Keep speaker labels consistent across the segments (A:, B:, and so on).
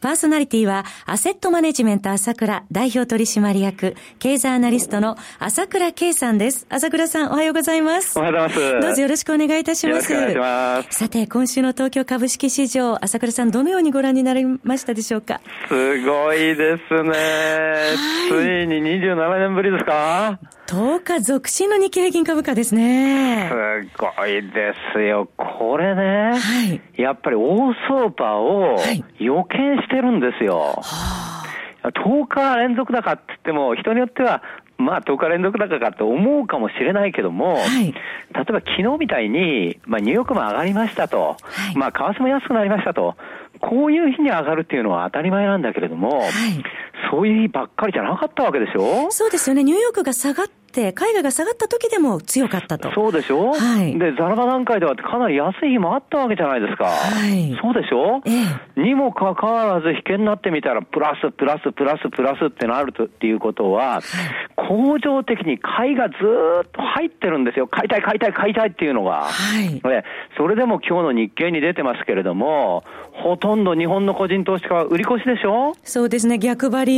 A: パーソナリティは、アセットマネジメント朝倉代表取締役、経済アナリストの朝倉慶さんです。朝倉さん、おはようございます。
B: おはようございます。
A: どうぞよろしくお願いいたします。
B: よろしくお願いします。
A: さて、今週の東京株式市場、朝倉さん、どのようにご覧になりましたでしょうか？
B: すごいですね。ついに27年ぶりですか？
A: 10日続伸の日経平均株価ですね。
B: すごいですよ。これね、はい、やっぱり大相場を予見してるんですよ。はい、10日連続高って言っても、人によっては、まあ10日連続高かと思うかもしれないけども、はい、例えば昨日みたいに、まあニューヨークも上がりましたと、まあ為替も安くなりましたと、こういう日に上がるっていうのは当たり前なんだけれども、はい、そういう日ばっかりじゃなかったわけでしょ？
A: そうですよね。ニューヨークが下がっ、海外が下がった時でも強かったと。
B: そうでしょ？はい。で、ザラバ段階ではかなり安い日もあったわけじゃないですか。はい。そうでしょ？ええ。にもかかわらず、引けになってみたら、プラス、プラス、プラス、プラスってなるとっていうことは、はい、恒常的に買いがずっと入ってるんですよ。買いたい、買いたい、買いたいっていうのが。はい。で、それでも今日の日経に出てますけれども、ほとんど日本の個人投資家は売り越しでしょ？
A: そうですね。逆張り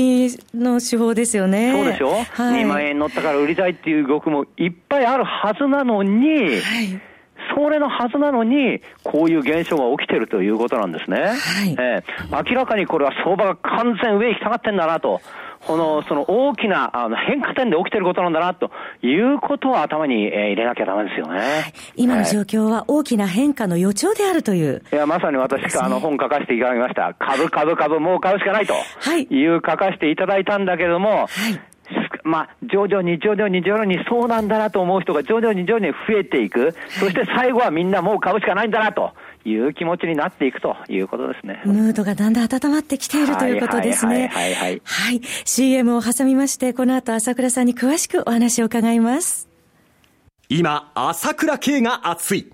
A: の手法ですよね。
B: そうでしょ、はい、?2 万円乗ったから売りたいいっていう動きもいっぱいあるはずなのに、はい、それのはずなのに、こういう現象が起きてるということなんですね。はい、えー、明らかにこれは相場が完全上行き下がってんだなと。この、その大きなあの変化点で起きてることなんだな、ということを頭に、え入れなきゃダメですよね。はい、
A: 今の状況は大きな変化の予兆であるという。
B: いや、まさに私があの本書かせていただきました。株、株、株、もう買うしかないと。はい。いう書かせていただいたんだけども、はい。まあ、徐々に徐々に徐々にそうなんだなと思う人が徐々に徐々に増えていく。そして最後はみんなもう買うしかないんだなと。いう気持ちになっていくということですね。
A: ムードがだんだん温まってきているということですね。はい、はい、はい。CM を挟みまして、この後朝倉さんに詳しくお話を伺います。
C: 今、朝倉慶が熱い。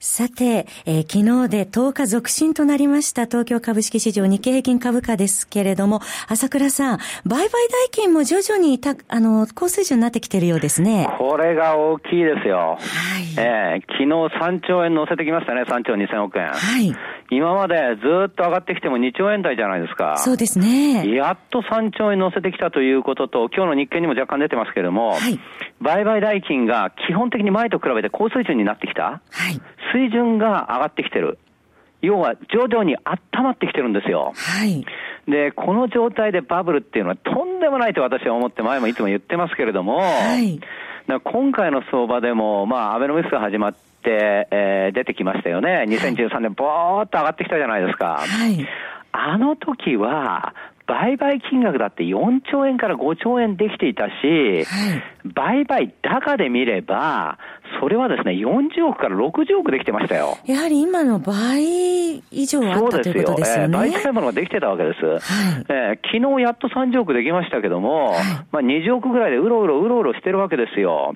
A: さて、えー、昨日で10日続伸となりました東京株式市場日経平均株価ですけれども、朝倉さん、売買代金も徐々にた、あの、高水準になってきているようですね。
B: これが大きいですよ。はい。えー、昨日3兆円乗せてきましたね、3兆2000億円。はい。今までずっと上がってきても2兆円台じゃないですか。
A: そうですね。
B: やっと3兆円乗せてきたということと、今日の日経にも若干出てますけれども、はい、売買代金が基本的に前と比べて高水準になってきた。はい。水準が上がってきてる。要は徐々に温まってきてるんですよ。はい。で、この状態でバブルっていうのはとんでもないと私は思って前もいつも言ってますけれども、はい。今回の相場でも、まあ、アベノミクスが始まって、えー、出てきましたよね。2013年、ぼーっと上がってきたじゃないですか。はい。あの時は、売買金額だって4兆円から5兆円できていたし、はい、売買高で見れば、それはですね、40億から60億できてましたよ。
A: やはり今の倍以上あったということですよね。
B: 大体ものができてたわけです。はい、えー、昨日やっと30億できましたけども、はい、まあ20億ぐらいでうろうろうろうろしてるわけですよ。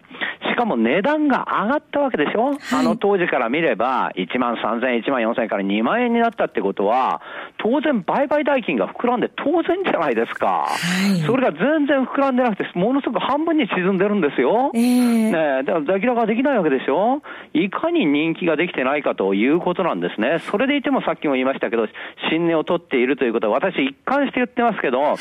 B: しかも値段が上がったわけでしょ、はい、あの当時から見れば、1万3000円、1万4000円から2万円になったってことは、当然売買代金が膨らんで当然じゃないですか。はい、それが全然膨らんでなくて、ものすごく半分に沈んでるんですよ。えー、ねだから明らかできないわけでしょ？いかに人気ができてないかということなんですね。それでいてもさっきも言いましたけど、新値を取っているということは私一貫して言ってますけど、はい、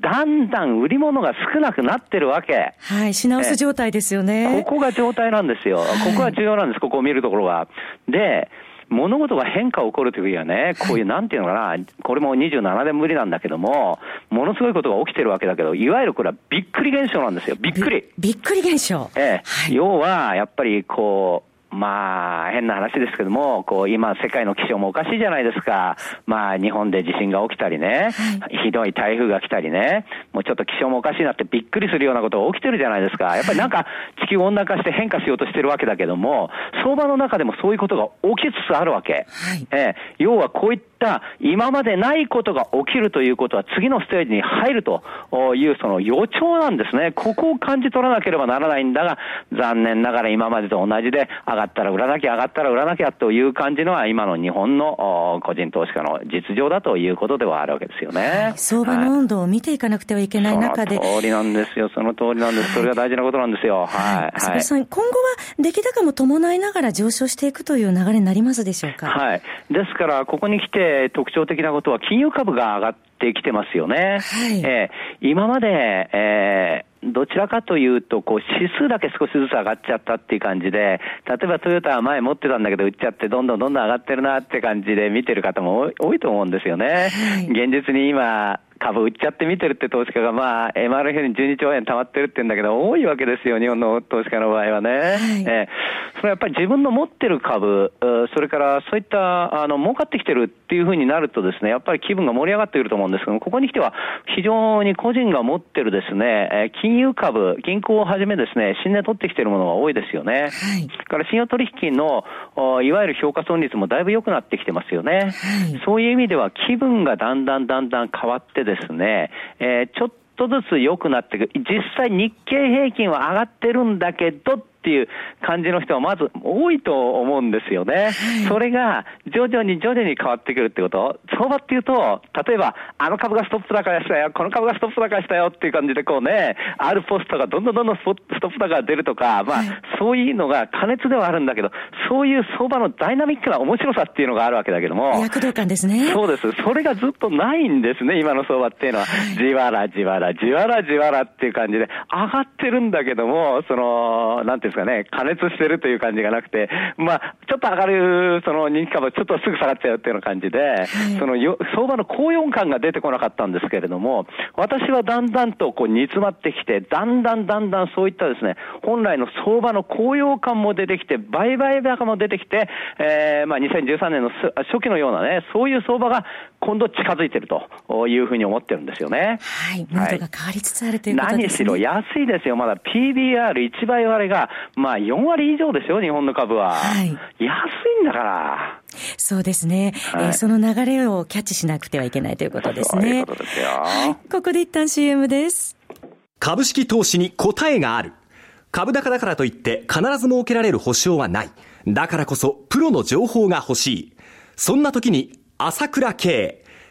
B: だんだん売り物が少なくなってるわけ。
A: はい、品薄状態ですよね。
B: こが状態なんですよ。ここが重要なんです、ここを見るところが。で、物事が変化起こるという時はね、こういう、なんていうのかな、これも27年ぶりなんだけども、ものすごいことが起きてるわけだけど、いわゆるこれはびっくり現象なんですよ。びっくり。
A: びっくり現象。
B: ええ。はい、要は、やっぱりこう、まあ、変な話ですけども、こう、今、世界の気象もおかしいじゃないですか。まあ、日本で地震が起きたりね、ひどい台風が来たりね、もうちょっと気象もおかしいなってびっくりするようなことが起きてるじゃないですか。やっぱりなんか、地球温暖化して変化しようとしてるわけだけども、相場の中でもそういうことが起きつつあるわけ。はい、ええ、要はこういった今までないことが起きるということは次のステージに入るというその予兆なんですね。ここを感じ取らなければならないんだが、残念ながら今までと同じで上がったら売らなきゃ上がったら売らなきゃという感じのは今の日本の個人投資家の実情だということではあるわけですよね。はい、
A: 相場の温度を見ていかなくてはいけない中で。
B: その通りなんですよ。その通りなんです。それが大事なことなんですよ。はい。
A: はい。さん、今後は出来高も伴いながら上昇していくという流れになりますでしょうか？
B: はい。ですから、ここに来て特徴的なことは金融株が上がってきてますよね。はい。えー、今まで、えーどちらかというと、こう、指数だけ少しずつ上がっちゃったっていう感じで、例えばトヨタは前持ってたんだけど、売っちゃって、どんどんどんどん上がってるなって感じで見てる方も多いと思うんですよね。はい、現実に今、株売っちゃって見てるって投資家が、まあ、MRF に12兆円貯まってるって言うんだけど、多いわけですよ、日本の投資家の場合はね。はい、えー、それはやっぱり自分の持ってる株、それからそういった、あの、儲かってきてるっていうふうになるとですね、やっぱり気分が盛り上がってくると思うんですけどここに来ては、非常に個人が持ってるですね、金融株、銀行をはじめですね、新年取ってきてるものが多いですよね。はい、から信用取引の、いわゆる評価損率もだいぶ良くなってきてますよね。はい、そういう意味では気分がだんだんだんだん変わってですね、えー、ちょっとずつ良くなっていく。実際日経平均は上がってるんだけど、っていう感じの人はまず多いと思うんですよね。それが徐々に徐々に変わってくるってこと。相場っていうと、例えば、あの株がストップ高したよ、この株がストップ高したよっていう感じでこうね、あるポストがどんどんどんどんストップ高が出るとか、まあ、そういうのが加熱ではあるんだけど、そういう相場のダイナミックな面白さっていうのがあるわけだけども。
A: 躍動感ですね。
B: そうです。それがずっとないんですね、今の相場っていうのは。じわらじわら、じわらじわらっていう感じで、上がってるんだけども、その、なんていうんですかね、加熱してるという感じがなくて、まあ、ちょっと上がる、その人気株、ちょっとすぐ下がっちゃうっていうような感じで、はい、そのよ相場の高揚感が出てこなかったんですけれども、私はだんだんとこう煮詰まってきて、だんだんだんだんそういったですね、本来の相場の高揚感も出てきて、売買高も出てきて、えー、まあ2013年の初期のようなね、そういう相場が今度近づいてるというふうに思ってるんですよね。
A: はい。モードが変わりつつあるということです
B: ね。何しろ安いですよ。まだ PBR1 倍割れが、まあ4割以上ですよ、日本の株は。はい。安いんだから。
A: そうですね、はい、えー、その流れをキャッチしなくてはいけないということですね。そういうことですよ。はい。ここで一旦 CM です。
C: 株式投資に答えがある。株高だからといって必ず設けられる保証はない。だからこそプロの情報が欲しい。そんな時に朝倉慶。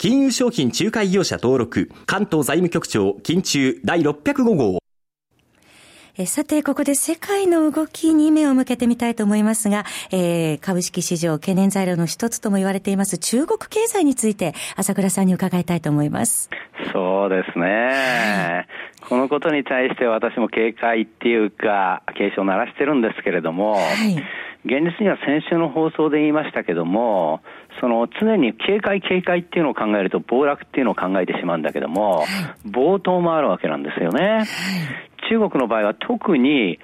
C: 金融商品仲介業者登録、関東財務局長、金中第605号。
A: えさて、ここで世界の動きに目を向けてみたいと思いますが、えー、株式市場懸念材料の一つとも言われています中国経済について、朝倉さんに伺いたいと思います。
B: そうですね。このことに対して私も警戒っていうか、警鐘を鳴らしてるんですけれども、はい、現実には先週の放送で言いましたけども、その常に警戒警戒っていうのを考えると暴落っていうのを考えてしまうんだけども、暴騰もあるわけなんですよね。中国の場合は特に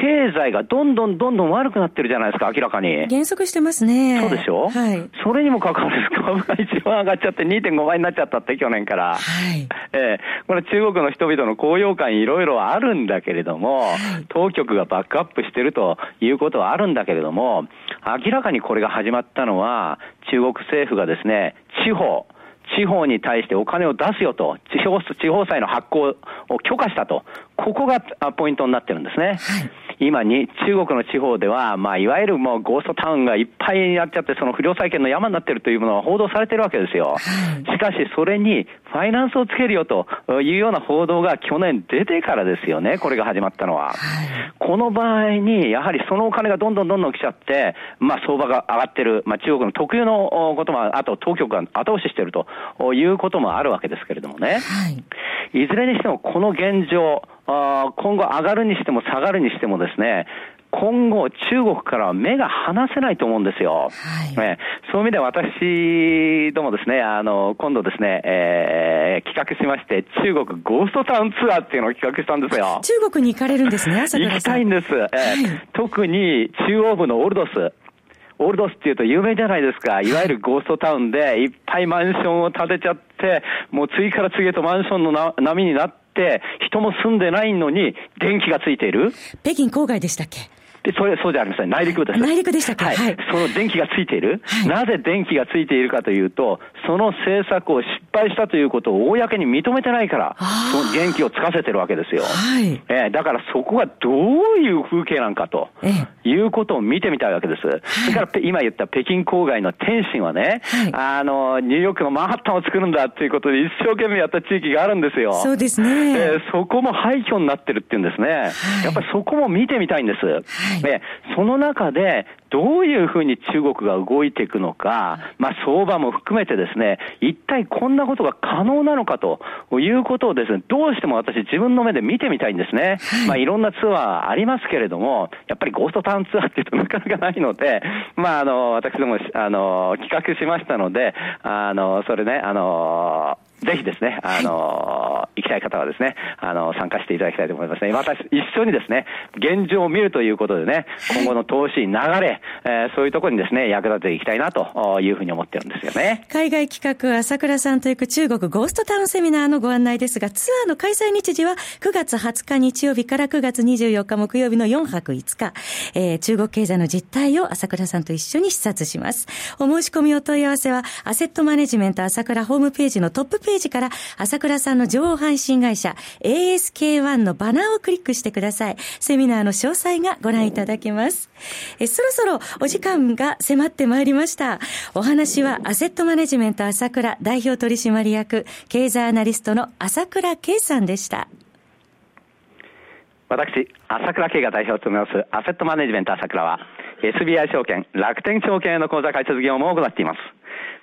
B: 経済がどんどんどんどん悪くなってるじゃないですか、明らかに。
A: 減速してますね。
B: そうでしょ？はい。それにもかかわらず株が一番上がっちゃって2.5倍になっちゃったって、去年から。はい。ええー、これ中国の人々の高揚感いろいろあるんだけれども、はい、当局がバックアップしてるということはあるんだけれども、明らかにこれが始まったのは、中国政府がですね、地方、地方に対してお金を出すよと、地方地方債の発行を許可したと、ここがポイントになってるんですね。はい今に中国の地方では、まあ、いわゆるもうゴーストタウンがいっぱいになっちゃって、その不良債権の山になってるというものは報道されてるわけですよ。しかし、それにファイナンスをつけるよというような報道が去年出てからですよね、これが始まったのは。この場合に、やはりそのお金がどんどんどんどん来ちゃって、まあ、相場が上がってる、まあ、中国の特有のことも、あと当局が後押ししてるということもあるわけですけれどもね。はい、いずれにしても、この現状、今後上がるにしても下がるにしてもですね、今後、中国からは目が離せないと思うんですよ。はい、そういう意味で私どもですね、あの、今度ですね、えー、企画しまして、中国ゴーストタウンツアーっていうのを企画したんですよ。
A: 中国に行かれるんですね、
B: 朝。行きたいんです。えー、はい、特に中央部のオルドス。オールドスっていうと有名じゃないですか。いわゆるゴーストタウンでいっぱいマンションを建てちゃって、もう次から次へとマンションの波になって、人も住んでないのに電気がついている？
A: 北京郊外でしたっけ？
B: で、それ、そうじゃありません。内陸部です。
A: 内陸でしたか、
B: はい、はい。その電気がついている、はい、なぜ電気がついているかというと、その政策を失敗したということを公に認めてないから、その電気をつかせてるわけですよ。はい。えー、だからそこがどういう風景なんかと、いうことを見てみたいわけです。はい、それから今言った北京郊外の天津はね、はい、あの、ニューヨークのマンハッタンを作るんだっていうことで一生懸命やった地域があるんですよ。
A: そうですね。
B: えー、そこも廃墟になってるっていうんですね。はい、やっぱりそこも見てみたいんです。はい、そのの中で、どういうふうに中国が動いていくのか、まあ、相場も含めてですね、一体こんなことが可能なのかということをですね、どうしても私自分の目で見てみたいんですね。まあ、いろんなツアーありますけれども、やっぱりゴーストタウンツアーっていうと なかなかないので、まあ、あの、私ども、あの、企画しましたので、あの、それね、あの、ぜひですね、あの、行きたい方はですね、あの、参加していただきたいと思いますね。また一緒にですね、現状を見るということでね、今後の投資、流れ、えー、そういうところにですね、役立てていきたいなというふうに思ってるんですよね。
A: 海外企画、朝倉さんと行く中国ゴーストタウンセミナーのご案内ですが、ツアーの開催日時は9月20日日曜日から9月24日木曜日の4泊5日、えー、中国経済の実態を朝倉さんと一緒に視察します。お申し込みお問い合わせは、アセットマネジメント朝倉ホームページのトップページページから朝倉さんの情報配信会社 ASK1 のバナーをクリックしてください。セミナーの詳細がご覧いただけます。えそろそろお時間が迫ってまいりました。お話はアセットマネジメント朝倉代表取締役経済アナリストの朝倉圭さんでした。
B: 私、朝倉慶が代表を務めますアセットマネジメント朝倉は SBI 証券、楽天証券への口座開設業務を行っています。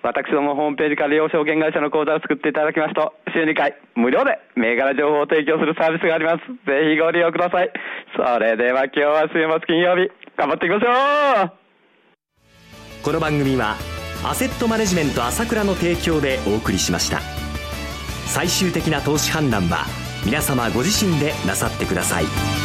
B: 私どもホームページから利用証券会社の口座を作っていただきますと、週2回無料で銘柄情報を提供するサービスがあります。ぜひご利用ください。それでは今日は週末金曜日、頑張っていきましょう
C: この番組は、アセットマネジメント朝倉の提供でお送りしました。最終的な投資判断は、皆様ご自身でなさってください。